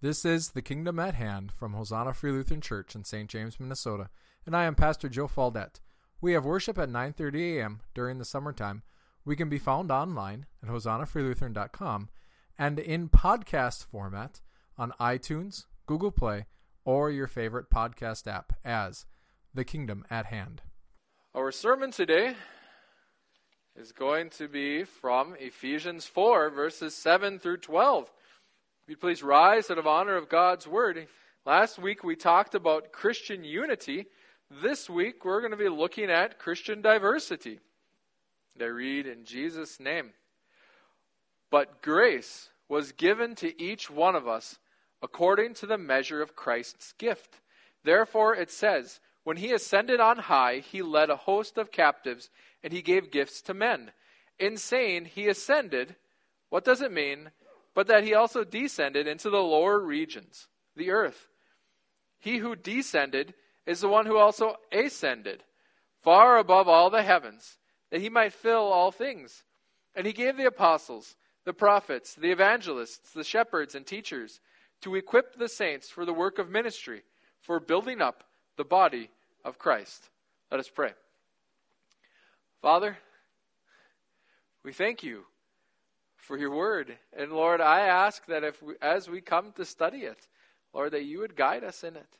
This is The Kingdom at Hand from Hosanna Free Lutheran Church in St. James, Minnesota, and I am Pastor Joe Faldette. We have worship at 9:30 a.m. during the summertime. We can be found online at hosannafreelutheran.com and in podcast format on iTunes, Google Play, or your favorite podcast app as The Kingdom at Hand. Our sermon today is going to be from Ephesians 4, verses 7 through 12. If you please rise out of honor of God's word. Last week we talked about Christian unity. This week we're going to be looking at Christian diversity. I read in Jesus' name. But grace was given to each one of us according to the measure of Christ's gift. Therefore it says, When he ascended on high, he led a host of captives and he gave gifts to men. In saying he ascended, what does it mean? But that he also descended into the lower regions, the earth. He who descended is the one who also ascended far above all the heavens, that he might fill all things. And he gave the apostles, the prophets, the evangelists, the shepherds, and teachers to equip the saints for the work of ministry, for building up the body of Christ. Let us pray. Father, we thank you for your word. And Lord, I ask that if we, as we come to study it, Lord, that you would guide us in it,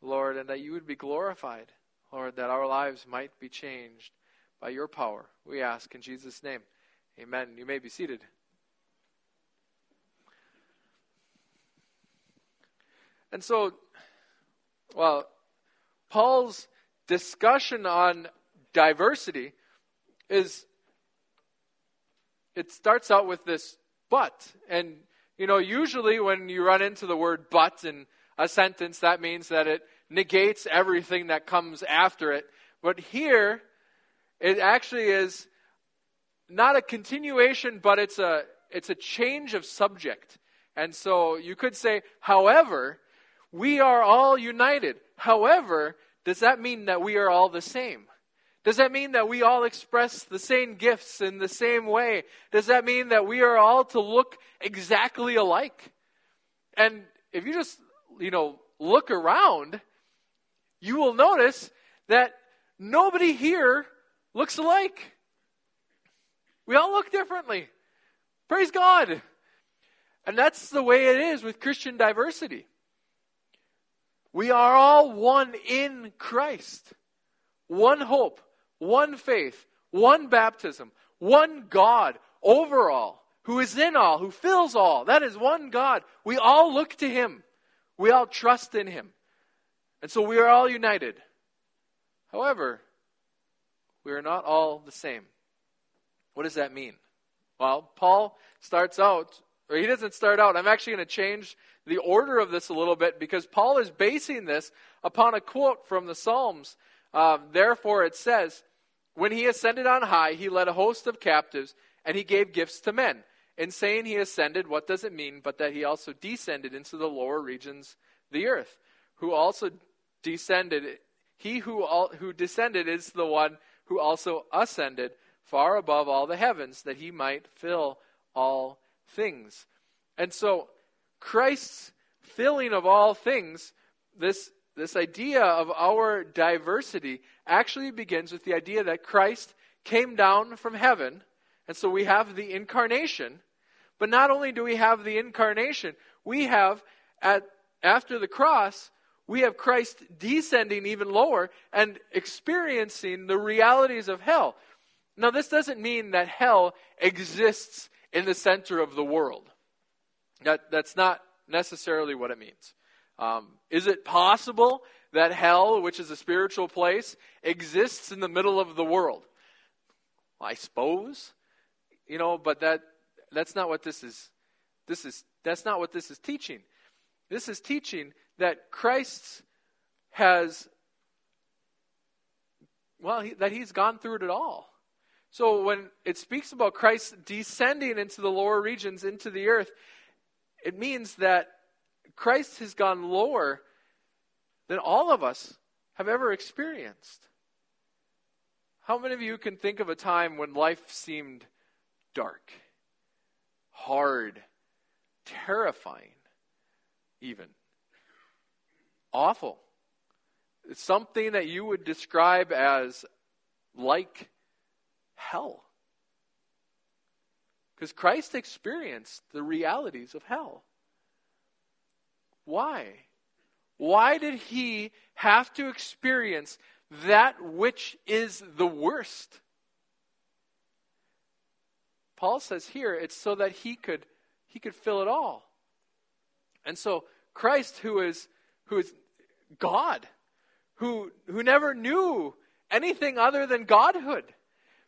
Lord, and that you would be glorified, Lord, that our lives might be changed by your power. We ask in Jesus' name. Amen. You may be seated. And so, well, Paul's discussion on diversity is it starts out with this but. And, you know, usually when you run into the word but in a sentence, that means that it negates everything that comes after it. But here, it actually is not a continuation, but it's a, it's a change of subject. And so you could say, however, we are all united. However, does that mean that we are all the same? Does that mean that we all express the same gifts in the same way? Does that mean that we are all to look exactly alike? And if you just, you know, look around, you will notice that nobody here looks alike. We all look differently. Praise God. And that's the way it is with Christian diversity. We are all one in Christ, one hope, one faith, one baptism, one God over all, who is in all, who fills all. That is one God. We all look to Him. We all trust in Him. And so we are all united. However, we are not all the same. What does that mean? Well, Paul starts out, or he doesn't start out. I'm actually going to change the order of this a little bit because Paul is basing this upon a quote from the Psalms. Uh, Therefore, it says, when he ascended on high, he led a host of captives, and he gave gifts to men. In saying he ascended, what does it mean but that he also descended into the lower regions, the earth? Who also descended, he who, all, who descended is the one who also ascended far above all the heavens, that he might fill all things. And so, Christ's filling of all things, this this idea of our diversity actually begins with the idea that Christ came down from heaven. And so we have the incarnation. But not only do we have the incarnation, we have, at, after the cross, we have Christ descending even lower and experiencing the realities of hell. Now, this doesn't mean that hell exists in the center of the world. That, that's not necessarily what it means. Um, is it possible that hell, which is a spiritual place, exists in the middle of the world? I suppose, you know, but that that's not what this is. This is that's not what this is teaching. This is teaching that Christ has well, he, that he's gone through it all. So when it speaks about Christ descending into the lower regions, into the earth, it means that Christ has gone lower than all of us have ever experienced. How many of you can think of a time when life seemed dark, hard, terrifying? even. Awful. It's something that you would describe as like hell. Because Christ experienced the realities of hell. Why? Why did he have to experience that which is the worst? Paul says here it's so that he could he could fill it all. And so Christ who is who is God, who who never knew anything other than godhood,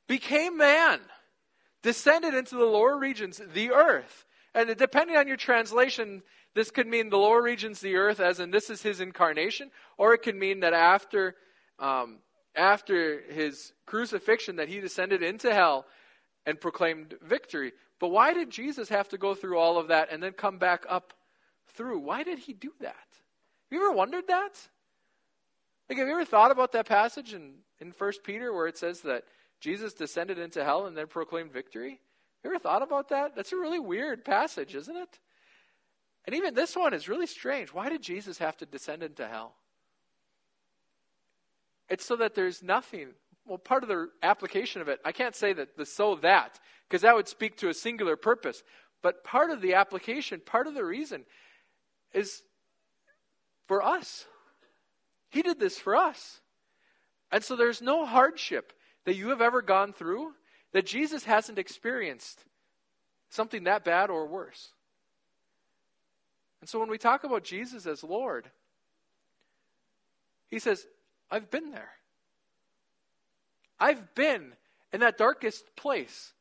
became man, descended into the lower regions, the earth. And depending on your translation, this could mean the lower regions, of the earth, as in this is his incarnation, or it could mean that after um, after his crucifixion, that he descended into hell and proclaimed victory. But why did Jesus have to go through all of that and then come back up through? Why did he do that? Have you ever wondered that? Like, have you ever thought about that passage in, in 1 Peter where it says that Jesus descended into hell and then proclaimed victory? You ever thought about that? That's a really weird passage, isn't it? And even this one is really strange. Why did Jesus have to descend into hell? It's so that there's nothing. Well, part of the application of it, I can't say that the so that, because that would speak to a singular purpose. But part of the application, part of the reason is for us. He did this for us. And so there's no hardship that you have ever gone through that Jesus hasn't experienced something that bad or worse. And so when we talk about Jesus as Lord, he says, I've been there. I've been in that darkest place.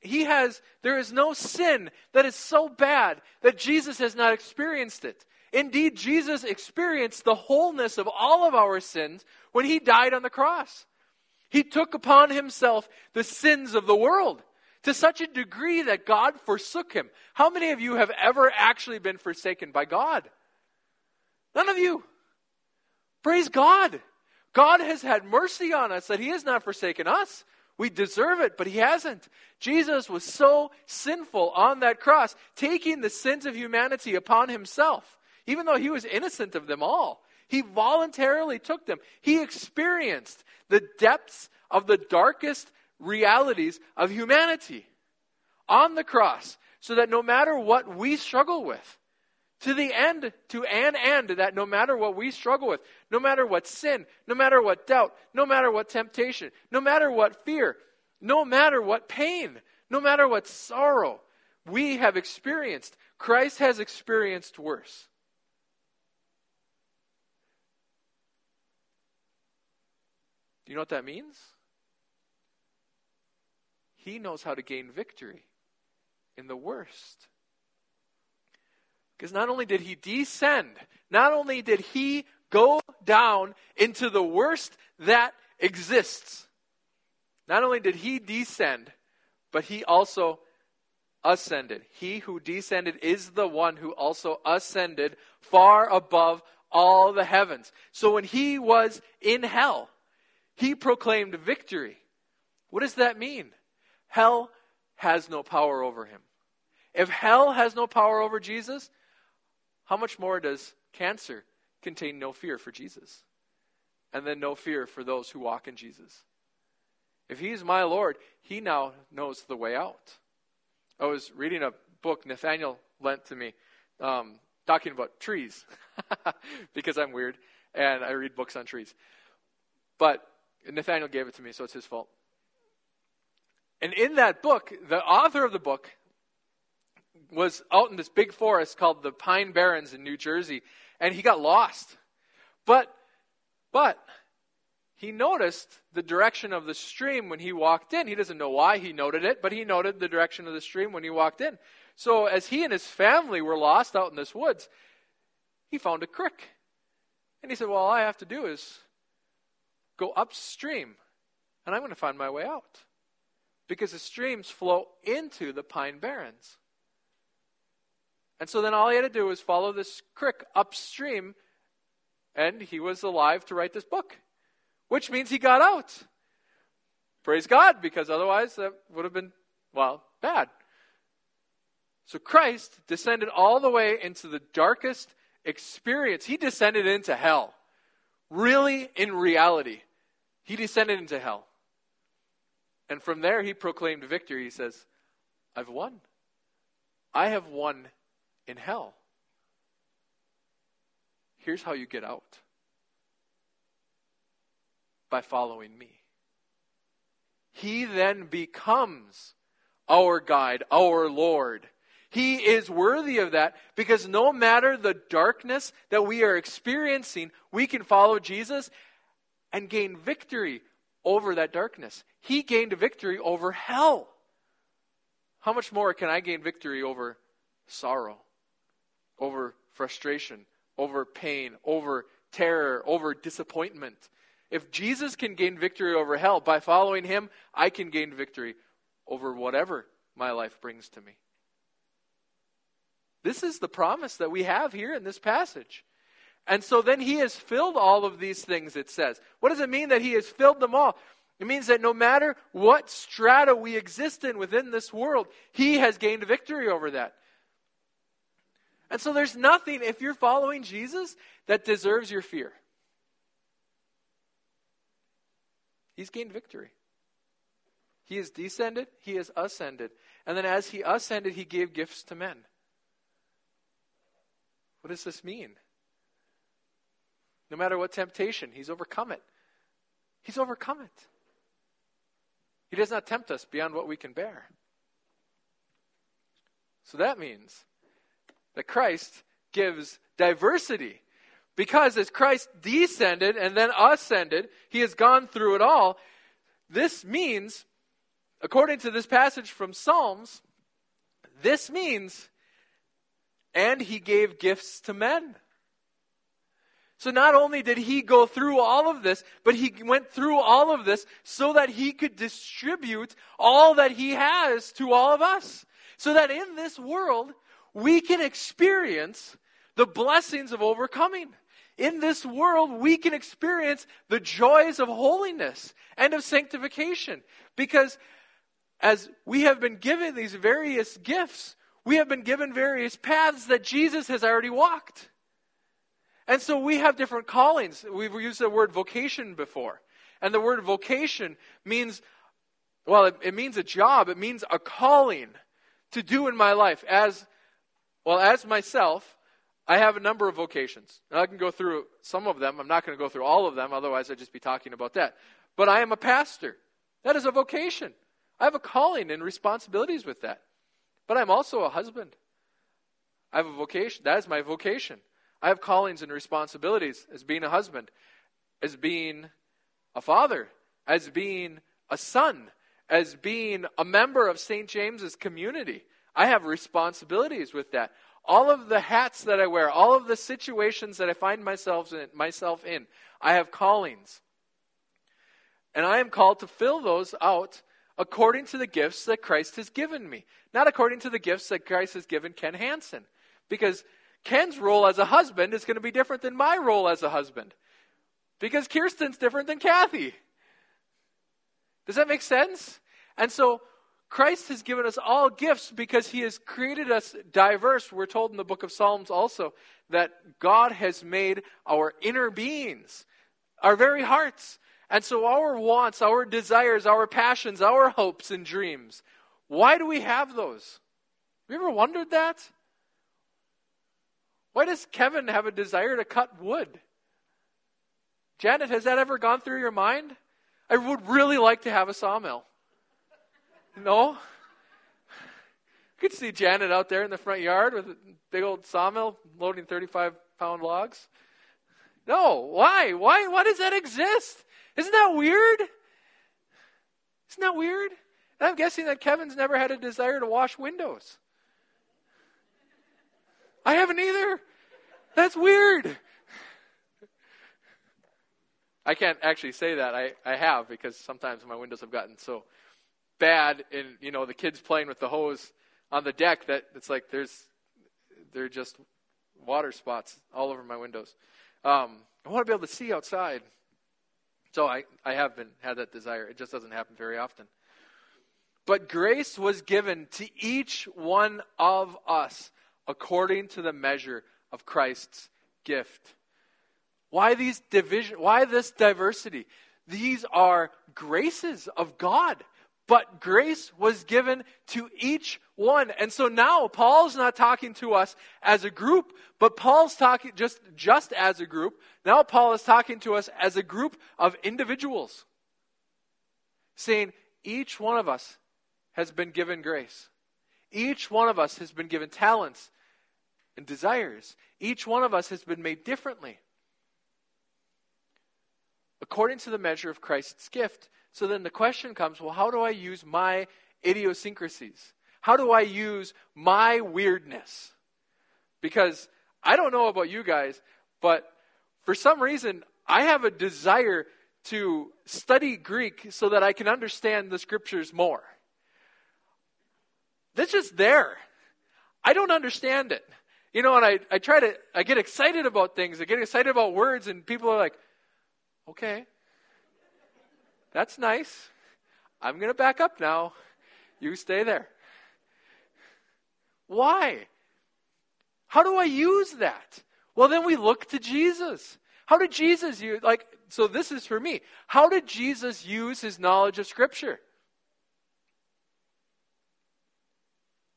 He has, there is no sin that is so bad that Jesus has not experienced it. Indeed, Jesus experienced the wholeness of all of our sins when he died on the cross. He took upon himself the sins of the world to such a degree that God forsook him. How many of you have ever actually been forsaken by God? None of you. Praise God. God has had mercy on us that he has not forsaken us. We deserve it, but he hasn't. Jesus was so sinful on that cross, taking the sins of humanity upon himself even though he was innocent of them all. He voluntarily took them. He experienced the depths of the darkest realities of humanity on the cross so that no matter what we struggle with, to the end, to an end, that no matter what we struggle with, no matter what sin, no matter what doubt, no matter what temptation, no matter what fear, no matter what pain, no matter what sorrow we have experienced, Christ has experienced worse. You know what that means? He knows how to gain victory in the worst. Because not only did he descend, not only did he go down into the worst that exists, not only did he descend, but he also ascended. He who descended is the one who also ascended far above all the heavens. So when he was in hell, he proclaimed victory. What does that mean? Hell has no power over him. If hell has no power over Jesus, how much more does cancer contain no fear for Jesus? And then no fear for those who walk in Jesus. If he's my Lord, he now knows the way out. I was reading a book Nathaniel lent to me um, talking about trees because I'm weird and I read books on trees. But Nathaniel gave it to me, so it's his fault. And in that book, the author of the book was out in this big forest called the Pine Barrens in New Jersey, and he got lost. But, but, he noticed the direction of the stream when he walked in. He doesn't know why he noted it, but he noted the direction of the stream when he walked in. So as he and his family were lost out in this woods, he found a creek. And he said, Well, all I have to do is go upstream, and I'm going to find my way out. Because the streams flow into the Pine Barrens. And so then all he had to do was follow this creek upstream, and he was alive to write this book, which means he got out. Praise God, because otherwise that would have been, well, bad. So Christ descended all the way into the darkest experience. He descended into hell. Really, in reality, he descended into hell. And from there, he proclaimed victory. He says, I've won. I have won in hell. Here's how you get out by following me. He then becomes our guide, our Lord. He is worthy of that because no matter the darkness that we are experiencing, we can follow Jesus and gain victory over that darkness. He gained victory over hell. How much more can I gain victory over sorrow, over frustration, over pain, over terror, over disappointment? If Jesus can gain victory over hell by following him, I can gain victory over whatever my life brings to me. This is the promise that we have here in this passage. And so then he has filled all of these things, it says. What does it mean that he has filled them all? It means that no matter what strata we exist in within this world, he has gained victory over that. And so there's nothing, if you're following Jesus, that deserves your fear. He's gained victory. He has descended, he has ascended. And then as he ascended, he gave gifts to men. What does this mean? No matter what temptation, he's overcome it. He's overcome it. He does not tempt us beyond what we can bear. So that means that Christ gives diversity. Because as Christ descended and then ascended, he has gone through it all. This means, according to this passage from Psalms, this means, and he gave gifts to men. So not only did he go through all of this, but he went through all of this so that he could distribute all that he has to all of us. So that in this world, we can experience the blessings of overcoming. In this world, we can experience the joys of holiness and of sanctification. Because as we have been given these various gifts, we have been given various paths that Jesus has already walked. And so we have different callings. We've used the word vocation before. And the word vocation means, well, it, it, means a job, it means a calling to do in my life. As, well, as myself, I have a number of vocations. And I can go through some of them. I'm not going to go through all of them, otherwise, I'd just be talking about that. But I am a pastor. That is a vocation. I have a calling and responsibilities with that. But I'm also a husband. I have a vocation. That is my vocation. I have callings and responsibilities as being a husband, as being a father, as being a son, as being a member of St. James's community. I have responsibilities with that. All of the hats that I wear, all of the situations that I find myself in, myself in, I have callings. And I am called to fill those out according to the gifts that Christ has given me, not according to the gifts that Christ has given Ken Hansen. Because Ken's role as a husband is going to be different than my role as a husband. Because Kirsten's different than Kathy. Does that make sense? And so Christ has given us all gifts because he has created us diverse. We're told in the book of Psalms also that God has made our inner beings, our very hearts. And so our wants, our desires, our passions, our hopes and dreams, why do we have those? Have you ever wondered that? Why does Kevin have a desire to cut wood? Janet, has that ever gone through your mind? I would really like to have a sawmill. No? You could see Janet out there in the front yard with a big old sawmill loading 35 pound logs. No, why? Why? Why does that exist? Isn't that weird? Isn't that weird? And I'm guessing that Kevin's never had a desire to wash windows. I haven't either. That's weird. I can't actually say that. I, I have because sometimes my windows have gotten so bad and you know the kids playing with the hose on the deck that it's like there's they're just water spots all over my windows. Um, I want to be able to see outside. So I, I have been had that desire. It just doesn't happen very often. But grace was given to each one of us according to the measure of Christ's gift. Why these division why this diversity? These are graces of God. But grace was given to each one. And so now Paul's not talking to us as a group, but Paul's talking just, just as a group. Now Paul is talking to us as a group of individuals. Saying each one of us has been given grace. Each one of us has been given talents and desires. Each one of us has been made differently. According to the measure of Christ's gift. So then the question comes well, how do I use my idiosyncrasies? How do I use my weirdness? Because I don't know about you guys, but for some reason, I have a desire to study Greek so that I can understand the scriptures more. That's just there. I don't understand it. You know, and I, I try to, I get excited about things. I get excited about words, and people are like, okay, that's nice. I'm going to back up now. You stay there. Why? How do I use that? Well, then we look to Jesus. How did Jesus use, like, so this is for me. How did Jesus use his knowledge of Scripture?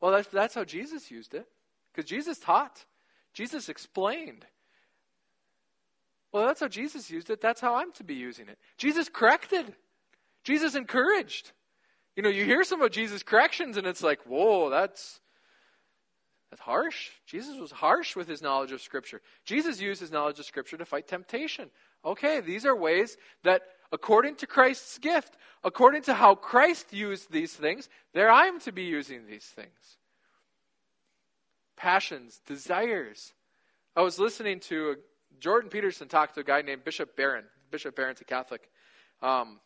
Well, that's, that's how Jesus used it. Because Jesus taught, Jesus explained. Well, that's how Jesus used it. That's how I'm to be using it. Jesus corrected. Jesus encouraged. You know, you hear some of Jesus' corrections and it's like, whoa, that's that's harsh. Jesus was harsh with his knowledge of Scripture. Jesus used his knowledge of Scripture to fight temptation. Okay, these are ways that, according to Christ's gift, according to how Christ used these things, there I am to be using these things. Passions, desires. I was listening to Jordan Peterson talked to a guy named Bishop Barron. Bishop Barron's a Catholic. Um,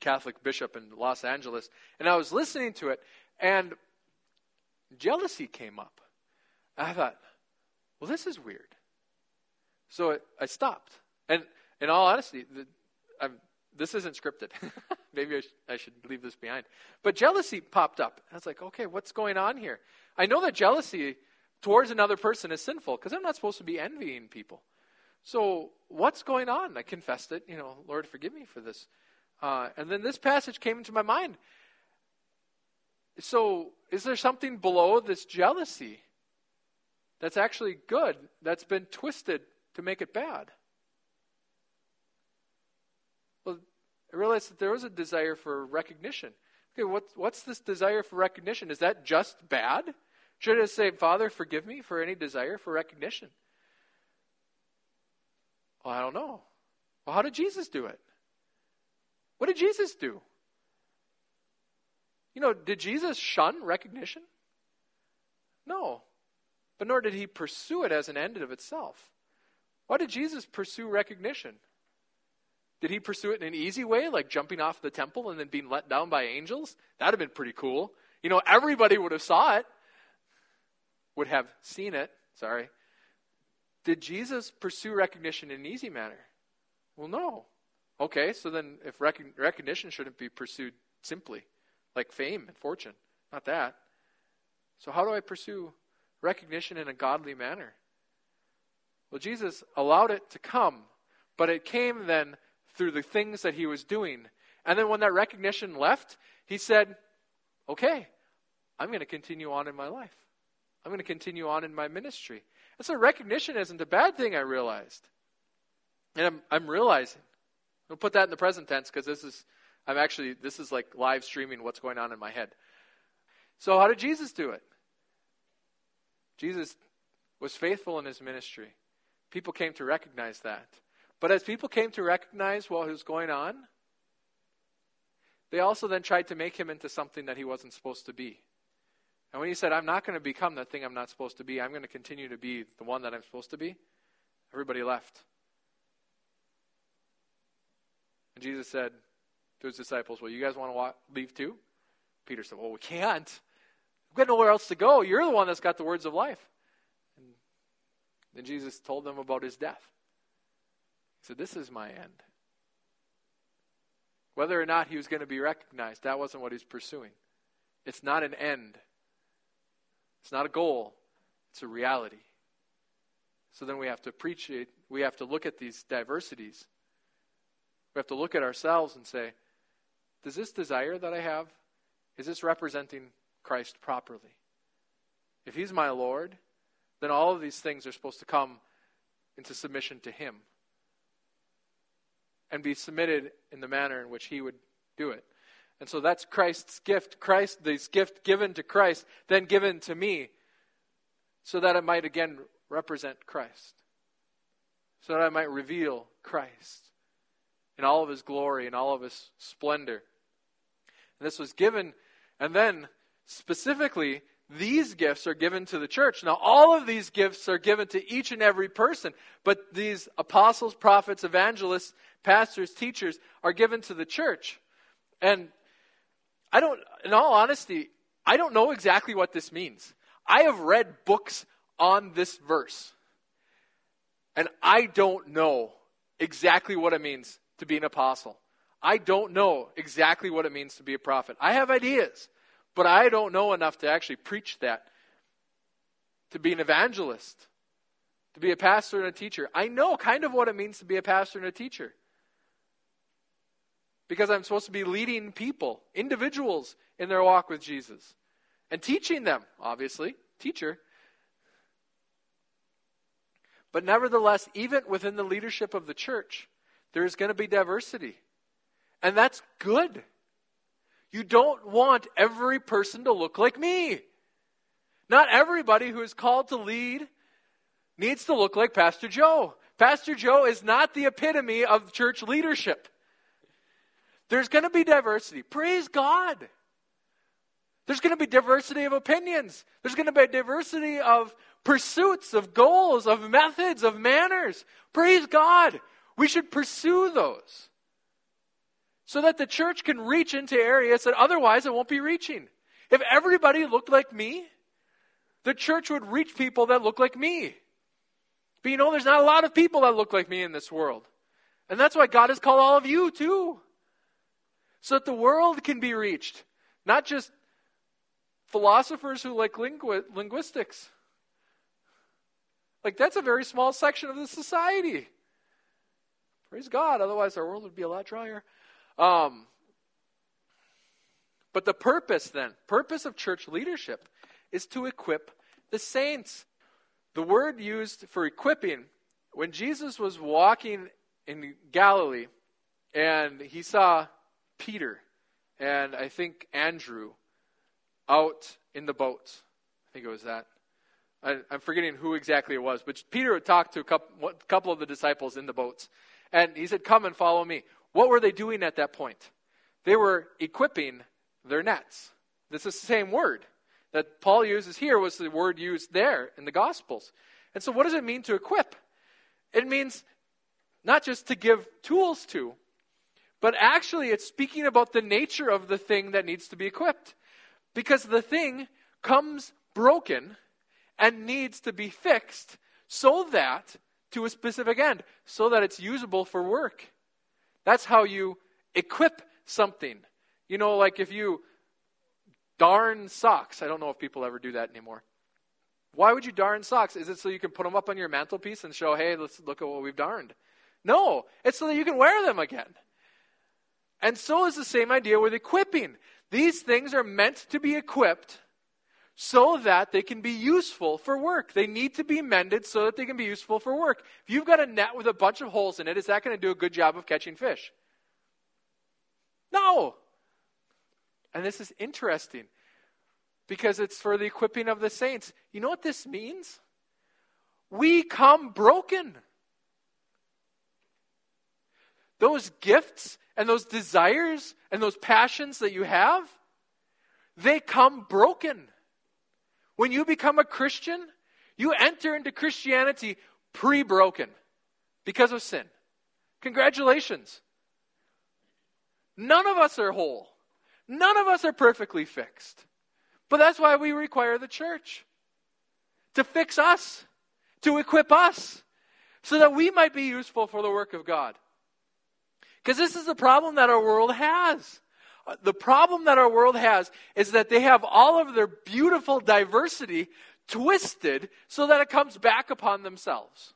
Catholic bishop in Los Angeles, and I was listening to it, and jealousy came up. I thought, well, this is weird. So it, I stopped. And in all honesty, the, this isn't scripted. Maybe I, sh- I, should leave this behind. But jealousy popped up. I was like, okay, what's going on here? I know that jealousy towards another person is sinful because I'm not supposed to be envying people. So what's going on? I confessed it. You know, Lord, forgive me for this. Uh, and then this passage came into my mind. So, is there something below this jealousy that's actually good, that's been twisted to make it bad? Well, I realized that there was a desire for recognition. Okay, what, what's this desire for recognition? Is that just bad? Should I say, Father, forgive me for any desire for recognition? Well, I don't know. Well, how did Jesus do it? What did Jesus do? You know, did Jesus shun recognition? No. But nor did he pursue it as an end of itself. Why did Jesus pursue recognition? Did he pursue it in an easy way, like jumping off the temple and then being let down by angels? That'd have been pretty cool. You know, everybody would have saw it, would have seen it. Sorry. Did Jesus pursue recognition in an easy manner? Well, no. Okay, so then if rec- recognition shouldn't be pursued simply, like fame and fortune, not that. So, how do I pursue recognition in a godly manner? Well, Jesus allowed it to come, but it came then through the things that he was doing. And then when that recognition left, he said, Okay, I'm going to continue on in my life. I'm going to continue on in my ministry. And so recognition isn't a bad thing, I realized. And I'm, I'm realizing We'll put that in the present tense because this is, I'm actually, this is like live streaming what's going on in my head. So, how did Jesus do it? Jesus was faithful in his ministry. People came to recognize that. But as people came to recognize what was going on, they also then tried to make him into something that he wasn't supposed to be. And when he said, I'm not going to become that thing I'm not supposed to be, I'm going to continue to be the one that I'm supposed to be, everybody left. And Jesus said to his disciples, Well, you guys want to walk, leave too? Peter said, Well, we can't. We've got nowhere else to go. You're the one that's got the words of life. And then Jesus told them about his death. He said, This is my end. Whether or not he was going to be recognized, that wasn't what he's pursuing. It's not an end, it's not a goal, it's a reality. So then we have to appreciate, we have to look at these diversities. We have to look at ourselves and say, does this desire that I have, is this representing Christ properly? If He's my Lord, then all of these things are supposed to come into submission to Him and be submitted in the manner in which He would do it. And so that's Christ's gift. Christ, this gift given to Christ, then given to me, so that it might again represent Christ. So that I might reveal Christ in all of his glory and all of his splendor. And this was given, and then specifically, these gifts are given to the church. Now, all of these gifts are given to each and every person, but these apostles, prophets, evangelists, pastors, teachers are given to the church. And I don't, in all honesty, I don't know exactly what this means. I have read books on this verse, and I don't know exactly what it means to be an apostle. I don't know exactly what it means to be a prophet. I have ideas, but I don't know enough to actually preach that, to be an evangelist, to be a pastor and a teacher. I know kind of what it means to be a pastor and a teacher. Because I'm supposed to be leading people, individuals, in their walk with Jesus and teaching them, obviously, teacher. But nevertheless, even within the leadership of the church, there's going to be diversity. And that's good. You don't want every person to look like me. Not everybody who is called to lead needs to look like Pastor Joe. Pastor Joe is not the epitome of church leadership. There's going to be diversity. Praise God. There's going to be diversity of opinions. There's going to be a diversity of pursuits, of goals, of methods, of manners. Praise God. We should pursue those so that the church can reach into areas that otherwise it won't be reaching. If everybody looked like me, the church would reach people that look like me. But you know, there's not a lot of people that look like me in this world. And that's why God has called all of you too. So that the world can be reached. Not just philosophers who like lingu- linguistics. Like, that's a very small section of the society. Praise God, otherwise our world would be a lot drier. Um, but the purpose then, purpose of church leadership is to equip the saints. The word used for equipping, when Jesus was walking in Galilee and he saw Peter and I think Andrew out in the boat. I think it was that. I, am forgetting who exactly it was, but Peter had talked to a couple, a couple of the disciples in the boats. And he said, Come and follow me. What were they doing at that point? They were equipping their nets. This is the same word that Paul uses here was the word used there in the Gospels. And so, what does it mean to equip? It means not just to give tools to, but actually it's speaking about the nature of the thing that needs to be equipped. Because the thing comes broken and needs to be fixed so that to a specific end so that it's usable for work. That's how you equip something. You know, like if you darn socks. I don't know if people ever do that anymore. Why would you darn socks? Is it so you can put them up on your mantelpiece and show, hey, let's look at what we've darned? No, it's so that you can wear them again. And so is the same idea with equipping. These things are meant to be equipped so that they can be useful for work. They need to be mended so that they can be useful for work. If you've got a net with a bunch of holes in it, is that going to do a good job of catching fish? No. And this is interesting because it's for the equipping of the saints. You know what this means? We come broken. Those gifts and those desires and those passions that you have, they come broken. When you become a Christian, you enter into Christianity pre broken because of sin. Congratulations. None of us are whole. None of us are perfectly fixed. But that's why we require the church to fix us, to equip us, so that we might be useful for the work of God. Because this is the problem that our world has the problem that our world has is that they have all of their beautiful diversity twisted so that it comes back upon themselves.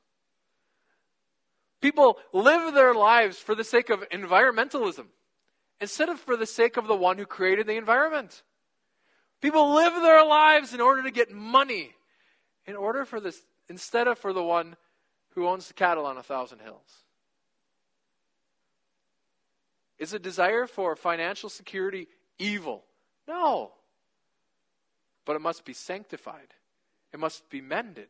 People live their lives for the sake of environmentalism instead of for the sake of the one who created the environment. People live their lives in order to get money, in order for this, instead of for the one who owns the cattle on a thousand hills. Is a desire for financial security evil? No. But it must be sanctified. It must be mended.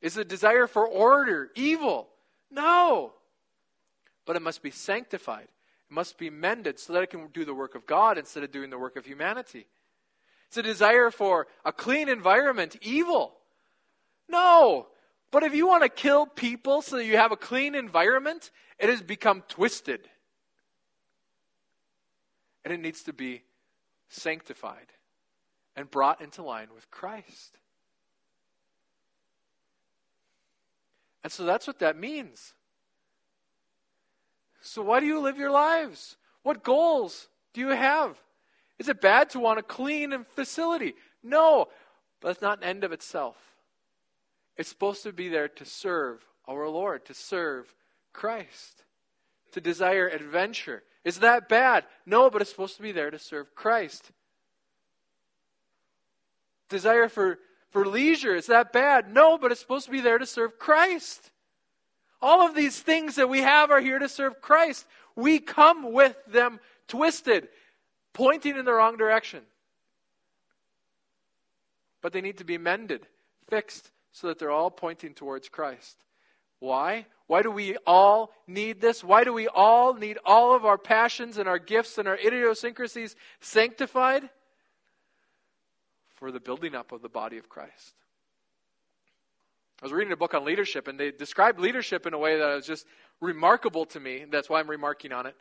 Is a desire for order evil? No. But it must be sanctified. It must be mended so that it can do the work of God instead of doing the work of humanity. It's a desire for a clean environment evil? No. But if you want to kill people so that you have a clean environment, it has become twisted. And it needs to be sanctified and brought into line with Christ. And so that's what that means. So, why do you live your lives? What goals do you have? Is it bad to want a clean facility? No, but it's not an end of itself. It's supposed to be there to serve our Lord, to serve Christ, to desire adventure. Is that bad? No, but it's supposed to be there to serve Christ. Desire for, for leisure, is that bad? No, but it's supposed to be there to serve Christ. All of these things that we have are here to serve Christ. We come with them twisted, pointing in the wrong direction. But they need to be mended, fixed, so that they're all pointing towards Christ. Why? Why do we all need this? Why do we all need all of our passions and our gifts and our idiosyncrasies sanctified? For the building up of the body of Christ. I was reading a book on leadership, and they described leadership in a way that was just remarkable to me. That's why I'm remarking on it.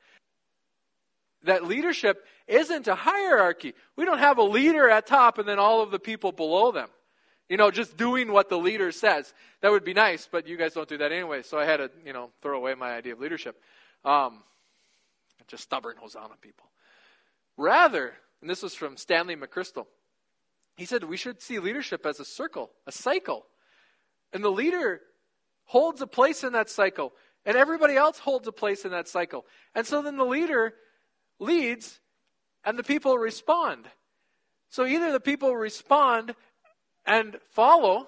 That leadership isn't a hierarchy. We don't have a leader at top and then all of the people below them. You know, just doing what the leader says. That would be nice, but you guys don't do that anyway. So I had to, you know, throw away my idea of leadership. Um, just stubborn Hosanna people. Rather, and this was from Stanley McChrystal, he said we should see leadership as a circle, a cycle. And the leader holds a place in that cycle, and everybody else holds a place in that cycle. And so then the leader leads, and the people respond. So either the people respond and follow,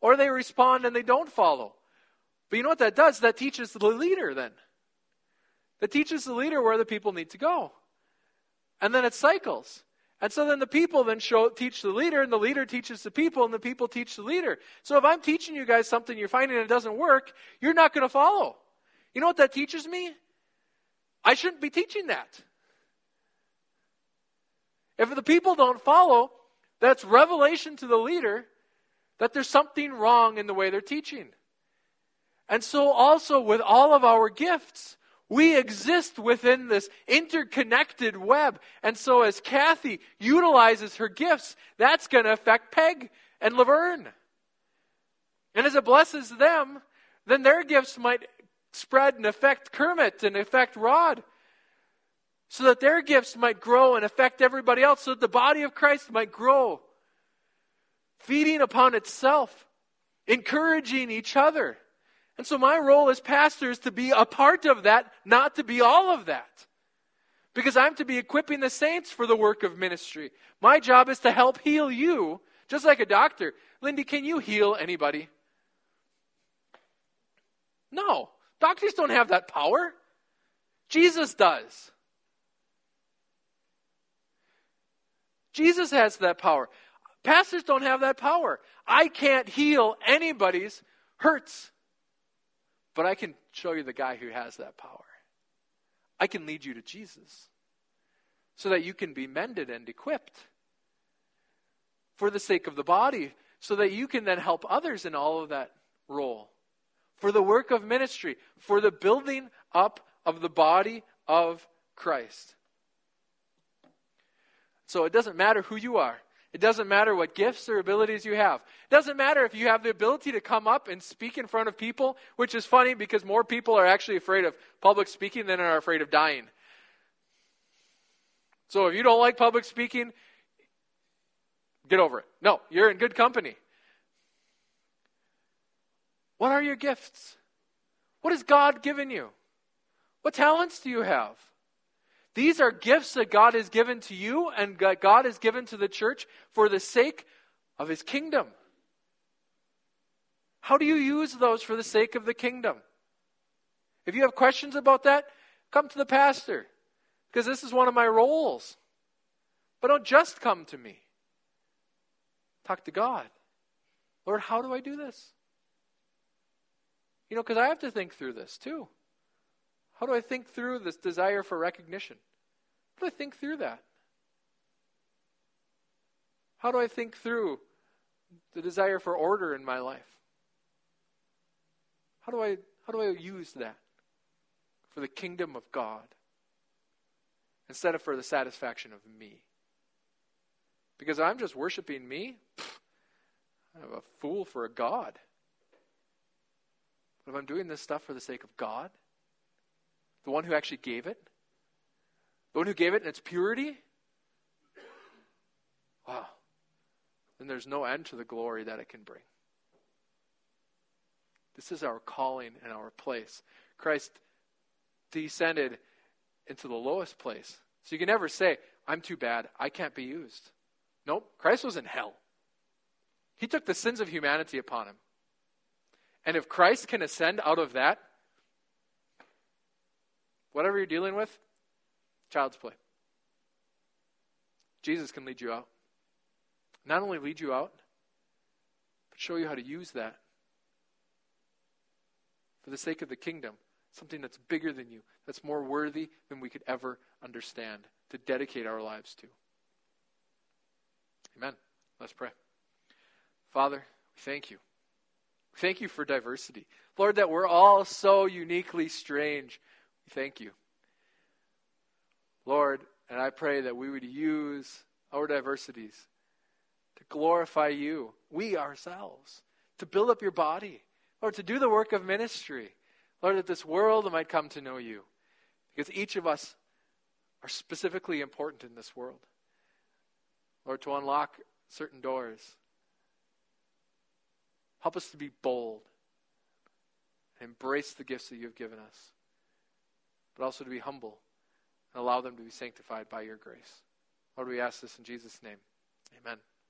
or they respond and they don't follow. But you know what that does? That teaches the leader then. That teaches the leader where the people need to go. And then it cycles. And so then the people then show, teach the leader, and the leader teaches the people, and the people teach the leader. So if I'm teaching you guys something you're finding it doesn't work, you're not going to follow. You know what that teaches me? I shouldn't be teaching that. If the people don't follow, that's revelation to the leader that there's something wrong in the way they're teaching. And so also with all of our gifts, we exist within this interconnected web. And so as Kathy utilizes her gifts, that's going to affect Peg and Laverne. And as it blesses them, then their gifts might spread and affect Kermit and affect Rod. So that their gifts might grow and affect everybody else, so that the body of Christ might grow. Feeding upon itself, encouraging each other. And so my role as pastor is to be a part of that, not to be all of that. Because I'm to be equipping the saints for the work of ministry. My job is to help heal you, just like a doctor. Lindy, can you heal anybody? No. Doctors don't have that power. Jesus does. Jesus has that power. Pastors don't have that power. I can't heal anybody's hurts. But I can show you the guy who has that power. I can lead you to Jesus so that you can be mended and equipped for the sake of the body, so that you can then help others in all of that role. For the work of ministry, for the building up of the body of Christ. So it doesn't matter who you are. It doesn't matter what gifts or abilities you have. It doesn't matter if you have the ability to come up and speak in front of people, which is funny because more people are actually afraid of public speaking than are afraid of dying. So if you don't like public speaking, Get over it. No, you're in good company. What are your gifts? What has God given you? What talents do you have? These are gifts that God has given to you and God has given to the church for the sake of his kingdom. How do you use those for the sake of the kingdom? If you have questions about that, come to the pastor because this is one of my roles. But don't just come to me. Talk to God. Lord, how do I do this? You know, because I have to think through this too. How do I think through this desire for recognition? How do I think through that? How do I think through the desire for order in my life? How do I how do I use that for the kingdom of God instead of for the satisfaction of me? Because I'm just worshiping me, I'm a fool for a God. But if I'm doing this stuff for the sake of God, the one who actually gave it, the one who gave it in its purity, wow, then there's no end to the glory that it can bring. This is our calling and our place. Christ descended into the lowest place. So you can never say, I'm too bad. I can't be used. Nope. Christ was in hell. He took the sins of humanity upon him. And if Christ can ascend out of that, whatever you're dealing with, child's play. Jesus can lead you out. Not only lead you out, but show you how to use that for the sake of the kingdom, something that's bigger than you, that's more worthy than we could ever understand, to dedicate our lives to. Amen. Let's pray. Father, we thank you. Thank you for diversity. Lord, that we're all so uniquely strange. Thank you. Lord, and I pray that we would use our diversities to glorify you, we ourselves, to build up your body, Lord, to do the work of ministry. Lord, that this world might come to know you. Because each of us are specifically important in this world. Lord, to unlock certain doors. Help us to be bold and embrace the gifts that you have given us, but also to be humble and allow them to be sanctified by your grace. Lord, we ask this in Jesus' name. Amen.